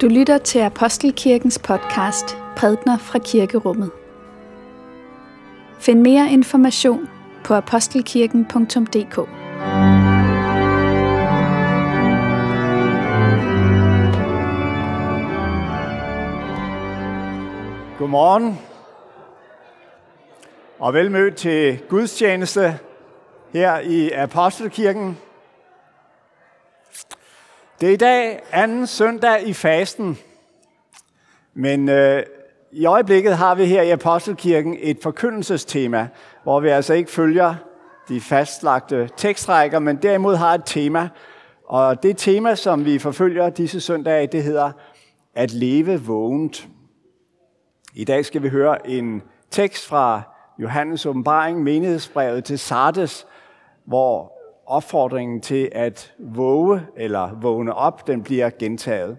Du lytter til Apostelkirkens podcast Prædner fra Kirkerummet. Find mere information på apostelkirken.dk. Godmorgen og velmødt til gudstjeneste her i Apostelkirken. Det er i dag anden søndag i fasten, men øh, i øjeblikket har vi her i Apostelkirken et forkyndelsestema, hvor vi altså ikke følger de fastlagte tekstrækker, men derimod har et tema. Og det tema, som vi forfølger disse søndage, det hedder at leve vågent. I dag skal vi høre en tekst fra Johannes åbenbaring, menighedsbrevet til Sardes, hvor opfordringen til at våge eller vågne op, den bliver gentaget.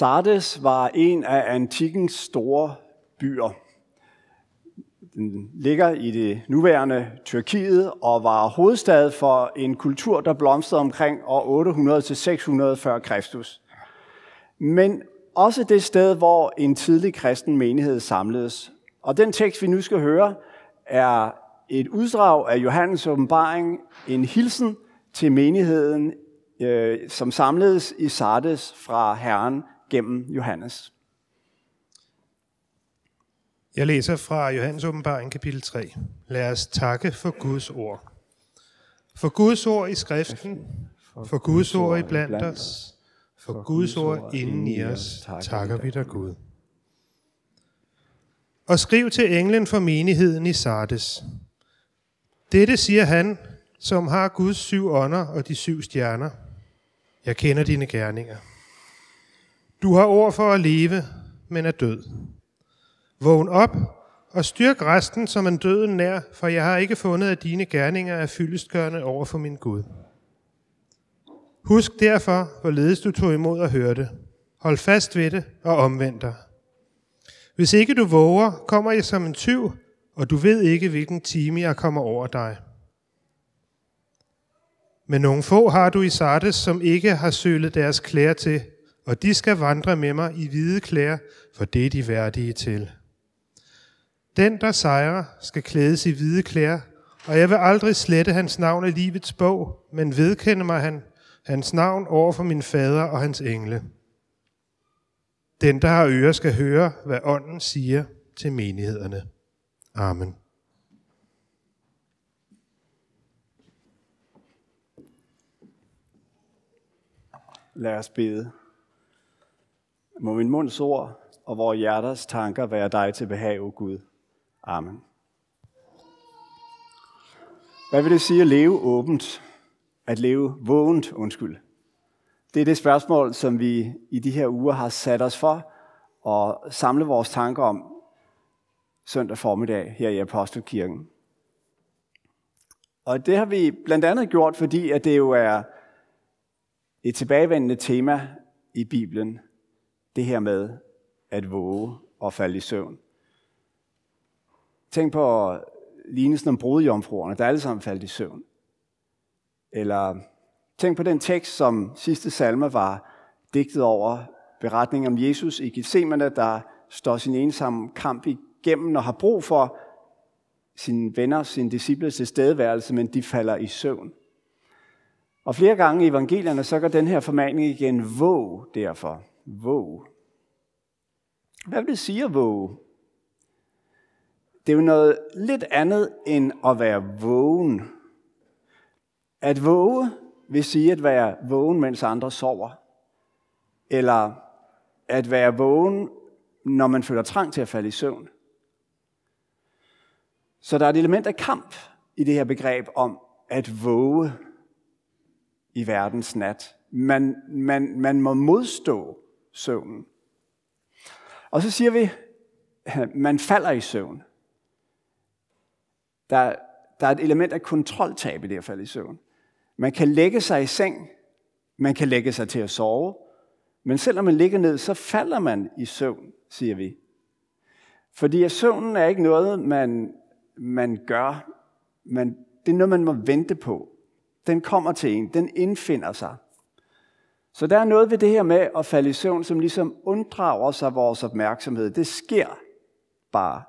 Sardes var en af antikkens store byer. Den ligger i det nuværende Tyrkiet og var hovedstad for en kultur, der blomstrede omkring år 800 til 600 f.Kr. Kristus. Men også det sted, hvor en tidlig kristen menighed samledes. Og den tekst, vi nu skal høre, er et uddrag af Johannes åbenbaring, en hilsen til menigheden, øh, som samledes i Sardes fra Herren gennem Johannes. Jeg læser fra Johannes åbenbaring kapitel 3. Lad os takke for Guds ord. For Guds ord i skriften, for Guds ord i blandt os, for Guds ord inden i os, takker vi dig Gud. Og skriv til englen for menigheden i Sardes. Dette siger han, som har Guds syv ånder og de syv stjerner. Jeg kender dine gerninger. Du har ord for at leve, men er død. Vågn op og styrk resten, som en døden nær, for jeg har ikke fundet, at dine gerninger er fyldestgørende over for min Gud. Husk derfor, hvorledes du tog imod og hørte. Hold fast ved det og omvend dig. Hvis ikke du våger, kommer jeg som en tyv, og du ved ikke, hvilken time jeg kommer over dig. Men nogle få har du i Sardes, som ikke har sølet deres klæder til, og de skal vandre med mig i hvide klæder, for det er de værdige til. Den, der sejrer, skal klædes i hvide klæder, og jeg vil aldrig slette hans navn af livets bog, men vedkende mig han, hans navn over for min fader og hans engle. Den, der har ører, skal høre, hvad ånden siger til menighederne. Amen. Lad os bede. Må min munds ord og vores hjerters tanker være dig til behag, o Gud. Amen. Hvad vil det sige at leve åbent? At leve vågent, undskyld. Det er det spørgsmål, som vi i de her uger har sat os for at samle vores tanker om søndag formiddag her i Apostelkirken. Og det har vi blandt andet gjort, fordi at det jo er et tilbagevendende tema i Bibelen, det her med at våge og falde i søvn. Tænk på lignelsen om brudjomfruerne, der alle sammen faldt i søvn. Eller tænk på den tekst, som sidste salme var digtet over beretningen om Jesus i Gethsemane, der står sin ensomme kamp igennem og har brug for sine venner, sine disciples tilstedeværelse, men de falder i søvn. Og flere gange i evangelierne, så går den her formaning igen, våg derfor. Våg. Hvad vil det sige at våge? Det er jo noget lidt andet end at være vågen. At våge vil sige at være vågen, mens andre sover. Eller at være vågen, når man føler trang til at falde i søvn. Så der er et element af kamp i det her begreb om at våge i verdens nat. Man, man, man må modstå søvnen. Og så siger vi, man falder i søvn. Der, der er et element af kontroltab i det at falde i søvn. Man kan lægge sig i seng, man kan lægge sig til at sove, men selvom man ligger ned, så falder man i søvn, siger vi. Fordi at søvnen er ikke noget, man man gør, Man, det er noget, man må vente på. Den kommer til en, den indfinder sig. Så der er noget ved det her med at falde i søvn, som ligesom unddrager sig vores opmærksomhed. Det sker bare.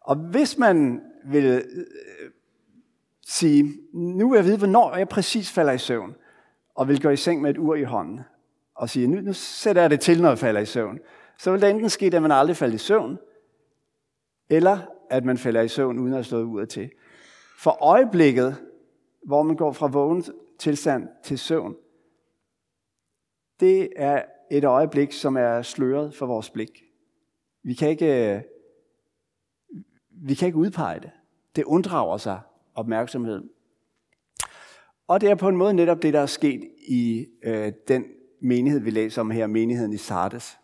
Og hvis man vil øh, sige, nu vil jeg vide, hvornår jeg præcis falder i søvn, og vil gå i seng med et ur i hånden, og sige, nu, nu sætter jeg det til, når jeg falder i søvn, så vil det enten ske, at man aldrig falder i søvn, eller at man falder i søvn uden at have slået uret til. For øjeblikket, hvor man går fra vågen tilstand til søvn, det er et øjeblik, som er sløret for vores blik. Vi kan ikke, vi kan ikke udpege det. Det unddrager sig opmærksomhed. Og det er på en måde netop det, der er sket i øh, den menighed, vi læser om her, menigheden i Sardes.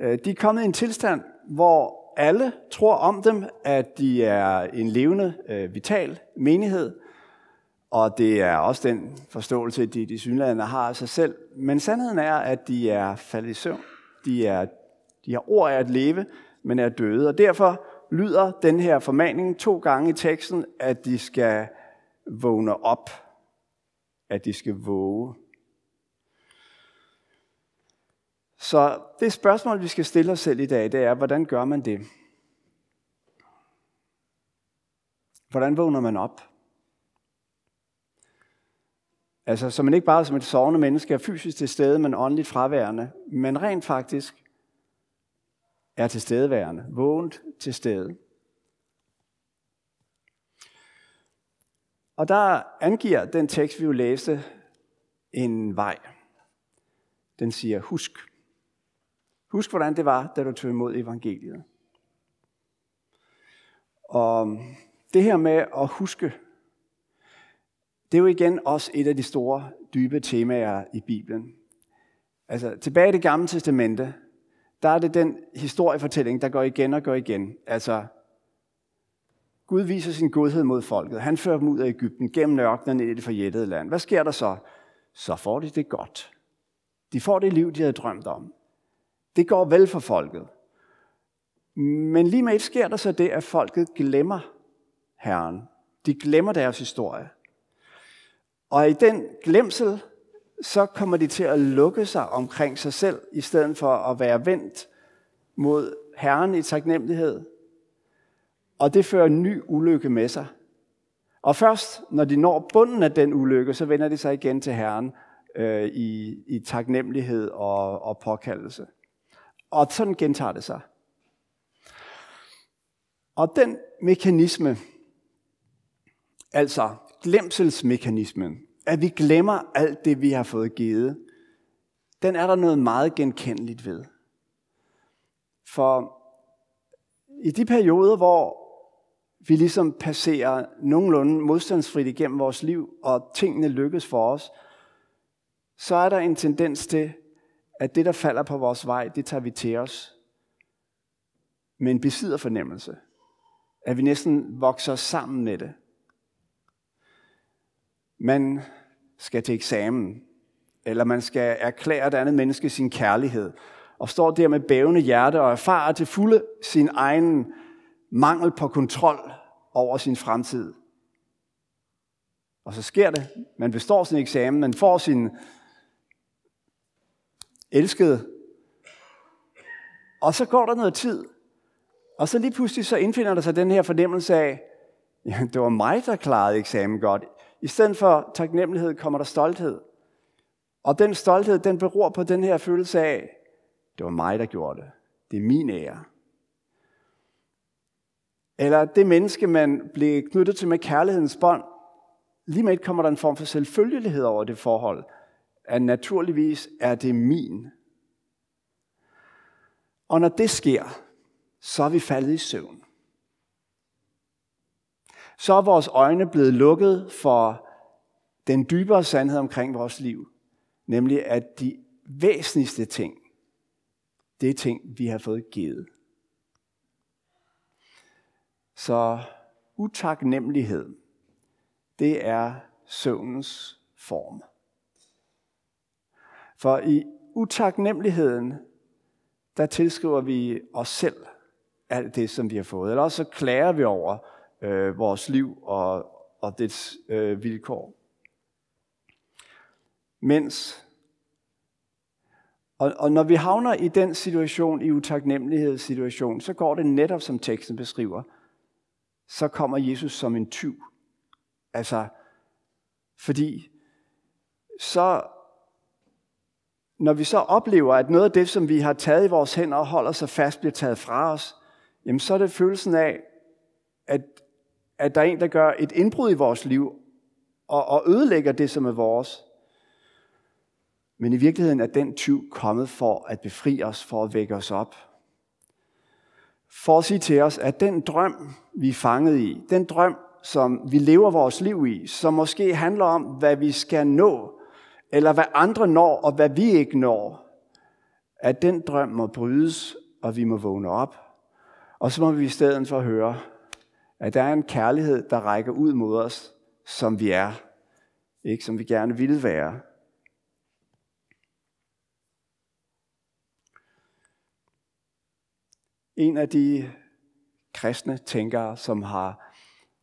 Øh, de er kommet i en tilstand, hvor alle tror om dem, at de er en levende, øh, vital menighed, og det er også den forståelse, de, de synlædende har af sig selv. Men sandheden er, at de er faldet i søvn. De, er, de har ord af at leve, men er døde. Og derfor lyder den her formaning to gange i teksten, at de skal vågne op. At de skal våge. Så det spørgsmål, vi skal stille os selv i dag, det er, hvordan gør man det? Hvordan vågner man op? Altså, så man ikke bare som et sovende menneske er fysisk til stede, men åndeligt fraværende, men rent faktisk er tilstedeværende, vågent til stede. Og der angiver den tekst, vi jo læste, en vej. Den siger, husk. Husk, hvordan det var, da du tog imod evangeliet. Og det her med at huske, det er jo igen også et af de store, dybe temaer i Bibelen. Altså, tilbage i det gamle testamente, der er det den historiefortælling, der går igen og går igen. Altså, Gud viser sin godhed mod folket. Han fører dem ud af Ægypten, gennem ørkenen ind i det forjættede land. Hvad sker der så? Så får de det godt. De får det liv, de havde drømt om. Det går vel for folket. Men lige med et sker der så det, at folket glemmer Herren. De glemmer deres historie. Og i den glemsel, så kommer de til at lukke sig omkring sig selv, i stedet for at være vendt mod Herren i taknemmelighed. Og det fører en ny ulykke med sig. Og først, når de når bunden af den ulykke, så vender de sig igen til Herren øh, i, i taknemmelighed og, og påkaldelse. Og sådan gentager det sig. Og den mekanisme, altså glemselsmekanismen, at vi glemmer alt det, vi har fået givet, den er der noget meget genkendeligt ved. For i de perioder, hvor vi ligesom passerer nogenlunde modstandsfrit igennem vores liv, og tingene lykkes for os, så er der en tendens til, at det, der falder på vores vej, det tager vi til os med en besidderfornemmelse. At vi næsten vokser sammen med det. Man skal til eksamen, eller man skal erklære et andet menneske sin kærlighed, og står der med bævende hjerte og erfarer til fulde sin egen mangel på kontrol over sin fremtid. Og så sker det. Man består sin eksamen, man får sin elskede. Og så går der noget tid. Og så lige pludselig så indfinder der sig den her fornemmelse af, ja, det var mig, der klarede eksamen godt. I stedet for taknemmelighed kommer der stolthed. Og den stolthed, den beror på den her følelse af, det var mig, der gjorde det. Det er min ære. Eller det menneske, man blev knyttet til med kærlighedens bånd, lige med et kommer der en form for selvfølgelighed over det forhold, at naturligvis er det min. Og når det sker, så er vi faldet i søvn så er vores øjne blevet lukket for den dybere sandhed omkring vores liv. Nemlig at de væsentligste ting, det er ting, vi har fået givet. Så utaknemmelighed, det er søvnens form. For i utaknemmeligheden, der tilskriver vi os selv alt det, som vi har fået. Eller også så klager vi over, øh, vores liv og, og dets øh, vilkår. Mens, og, og når vi havner i den situation, i utaknemmelighedssituation, så går det netop, som teksten beskriver, så kommer Jesus som en tyv. Altså, fordi så, når vi så oplever, at noget af det, som vi har taget i vores hænder og holder sig fast, bliver taget fra os, jamen så er det følelsen af, at, at der er en, der gør et indbrud i vores liv og, og ødelægger det, som er vores. Men i virkeligheden er den tyv kommet for at befri os, for at vække os op. For at sige til os, at den drøm, vi er fanget i, den drøm, som vi lever vores liv i, som måske handler om, hvad vi skal nå, eller hvad andre når, og hvad vi ikke når, at den drøm må brydes, og vi må vågne op. Og så må vi i stedet for høre, at der er en kærlighed, der rækker ud mod os, som vi er, ikke som vi gerne ville være. En af de kristne tænkere, som har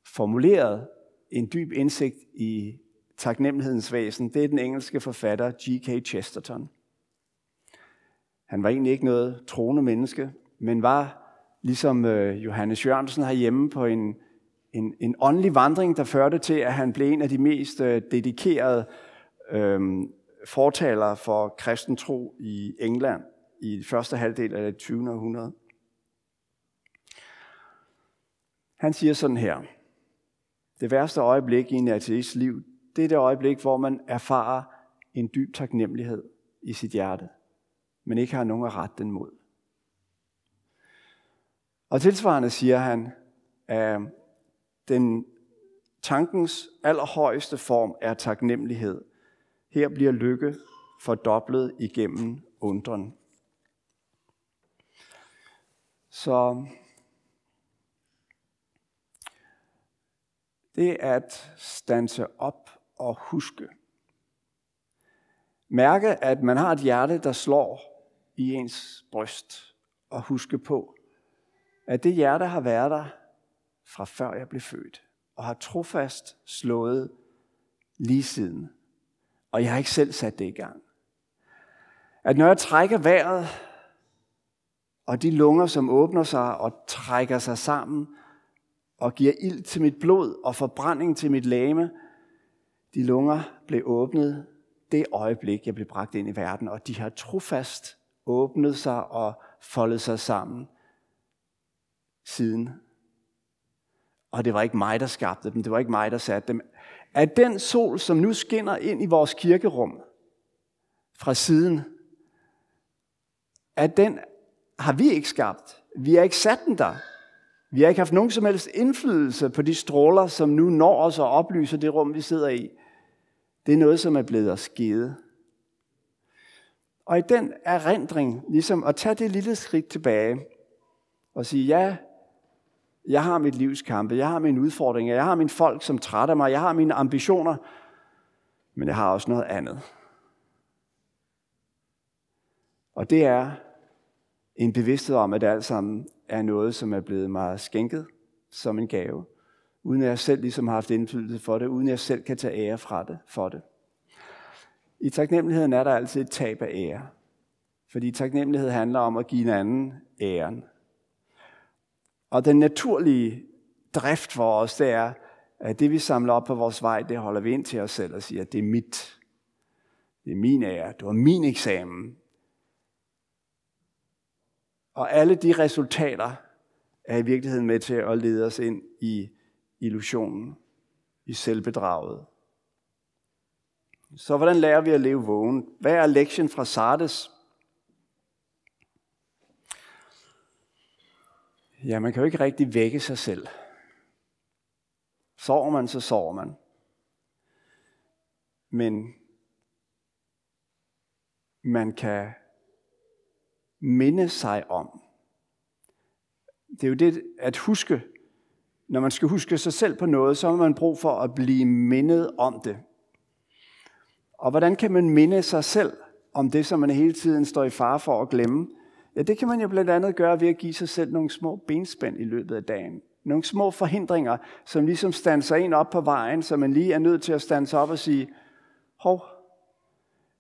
formuleret en dyb indsigt i taknemmelighedens væsen, det er den engelske forfatter G.K. Chesterton. Han var egentlig ikke noget troende menneske, men var ligesom øh, Johannes Jørgensen herhjemme på en, en, en åndelig vandring, der førte til, at han blev en af de mest øh, dedikerede øh, fortalere for kristen tro i England i første halvdel af det 20. århundrede. Han siger sådan her. Det værste øjeblik i en ateists liv, det er det øjeblik, hvor man erfarer en dyb taknemmelighed i sit hjerte, men ikke har nogen at rette den mod. Og tilsvarende siger han, at den tankens allerhøjeste form er taknemmelighed. Her bliver lykke fordoblet igennem undren. Så det at stanse op og huske. Mærke, at man har et hjerte, der slår i ens bryst, og huske på, at det hjerte har været der fra før jeg blev født, og har trofast slået lige siden. Og jeg har ikke selv sat det i gang. At når jeg trækker vejret, og de lunger, som åbner sig og trækker sig sammen, og giver ild til mit blod og forbrænding til mit lame, de lunger blev åbnet det øjeblik, jeg blev bragt ind i verden, og de har trofast åbnet sig og foldet sig sammen siden. Og det var ikke mig, der skabte dem. Det var ikke mig, der satte dem. At den sol, som nu skinner ind i vores kirkerum fra siden, at den har vi ikke skabt. Vi har ikke sat den der. Vi har ikke haft nogen som helst indflydelse på de stråler, som nu når os og oplyser det rum, vi sidder i. Det er noget, som er blevet os givet. Og i den erindring, ligesom at tage det lille skridt tilbage og sige, ja, jeg har mit livs kampe, jeg har mine udfordringer, jeg har mine folk, som trætter mig, jeg har mine ambitioner, men jeg har også noget andet. Og det er en bevidsthed om, at det alt sammen er noget, som er blevet mig skænket som en gave, uden at jeg selv ligesom har haft indflydelse for det, uden at jeg selv kan tage ære fra det, for det. I taknemmeligheden er der altid et tab af ære. Fordi taknemmelighed handler om at give en anden æren. Og den naturlige drift for os, det er, at det vi samler op på vores vej, det holder vi ind til os selv og siger, at det er mit. Det er min ære. Det var min eksamen. Og alle de resultater er i virkeligheden med til at lede os ind i illusionen, i selvbedraget. Så hvordan lærer vi at leve vågen? Hvad er lektien fra Sardes? Ja, man kan jo ikke rigtig vække sig selv. Sover man, så sover man. Men man kan minde sig om. Det er jo det at huske. Når man skal huske sig selv på noget, så har man brug for at blive mindet om det. Og hvordan kan man minde sig selv om det, som man hele tiden står i fare for at glemme? Ja, det kan man jo blandt andet gøre ved at give sig selv nogle små benspænd i løbet af dagen. Nogle små forhindringer, som ligesom standser en op på vejen, så man lige er nødt til at stands op og sige, hov,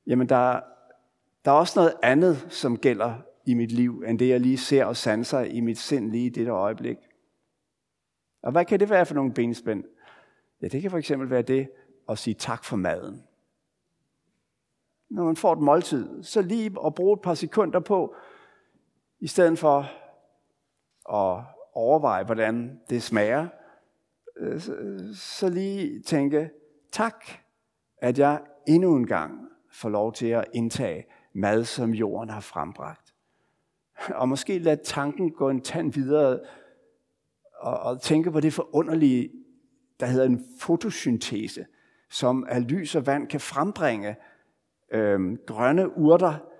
jamen der, der er også noget andet, som gælder i mit liv, end det jeg lige ser og sanser i mit sind lige i dette øjeblik. Og hvad kan det være for nogle benspænd? Ja, det kan for eksempel være det at sige tak for maden. Når man får et måltid, så lige at bruge et par sekunder på, i stedet for at overveje, hvordan det smager, øh, så lige tænke, tak, at jeg endnu en gang får lov til at indtage mad, som jorden har frembragt. Og måske lade tanken gå en tand videre og, og tænke på det forunderlige, der hedder en fotosyntese, som af lys og vand kan frembringe øh, grønne urter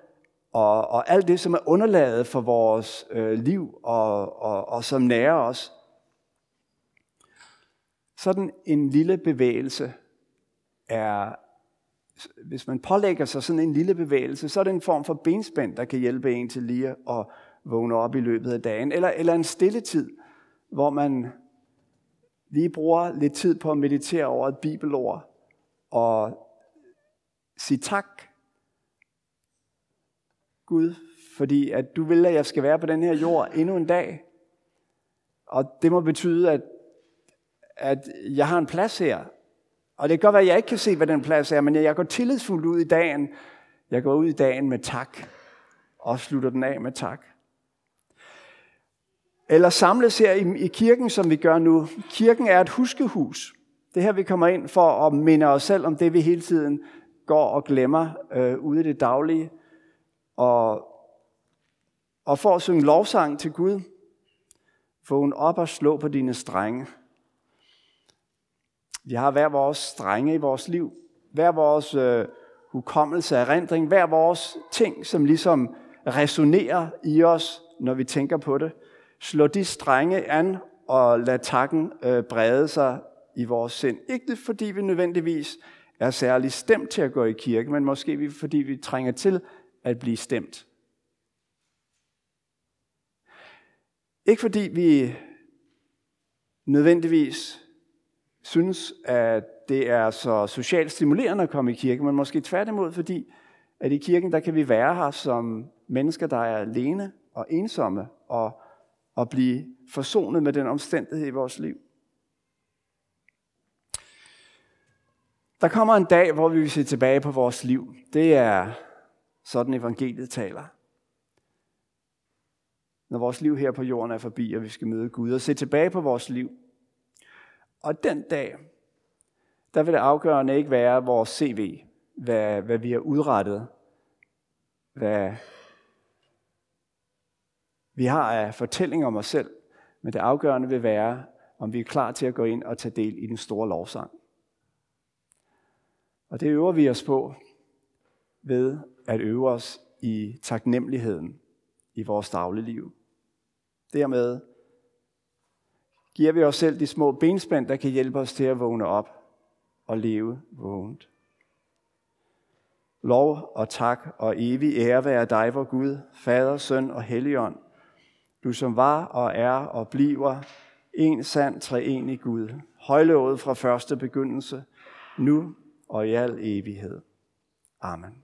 og, og alt det, som er underlaget for vores øh, liv og, og, og som nærer os. Sådan en lille bevægelse er, hvis man pålægger sig sådan en lille bevægelse, så er det en form for benspænd, der kan hjælpe en til lige at vågne op i løbet af dagen. Eller, eller en stille tid, hvor man lige bruger lidt tid på at meditere over et bibelord og sige tak, Gud, fordi at du vil, at jeg skal være på den her jord endnu en dag. Og det må betyde, at, at jeg har en plads her. Og det kan godt være, at jeg ikke kan se, hvad den plads er, men jeg går tillidsfuldt ud i dagen. Jeg går ud i dagen med tak, og slutter den af med tak. Eller samles her i, i kirken, som vi gør nu. Kirken er et huskehus. Det her, vi kommer ind for at minde os selv om det, vi hele tiden går og glemmer øh, ude i det daglige. Og, og for at synge lovsang til Gud, vågn op og slå på dine strenge. Vi har hver vores strenge i vores liv, hver vores øh, hukommelse af rendring, hver vores ting, som ligesom resonerer i os, når vi tænker på det. Slå de strenge an og lad takken øh, brede sig i vores sind. Ikke fordi vi nødvendigvis er særlig stemt til at gå i kirke, men måske fordi vi trænger til at blive stemt. Ikke fordi vi nødvendigvis synes, at det er så socialt stimulerende at komme i kirke, men måske tværtimod, fordi at i kirken, der kan vi være her som mennesker, der er alene og ensomme, og, og blive forsonet med den omstændighed i vores liv. Der kommer en dag, hvor vi vil se tilbage på vores liv. Det er sådan evangeliet taler. Når vores liv her på jorden er forbi, og vi skal møde Gud og se tilbage på vores liv. Og den dag, der vil det afgørende ikke være vores CV, hvad, hvad vi har udrettet, hvad vi har af fortælling om os selv, men det afgørende vil være, om vi er klar til at gå ind og tage del i den store lovsang. Og det øver vi os på ved at øve os i taknemmeligheden i vores dagligliv. Dermed giver vi os selv de små benspænd, der kan hjælpe os til at vågne op og leve vågent. Lov og tak og evig ære være dig, vor Gud, Fader, Søn og Helligånd, du som var og er og bliver en sand treenig Gud, højlovet fra første begyndelse, nu og i al evighed. Amen.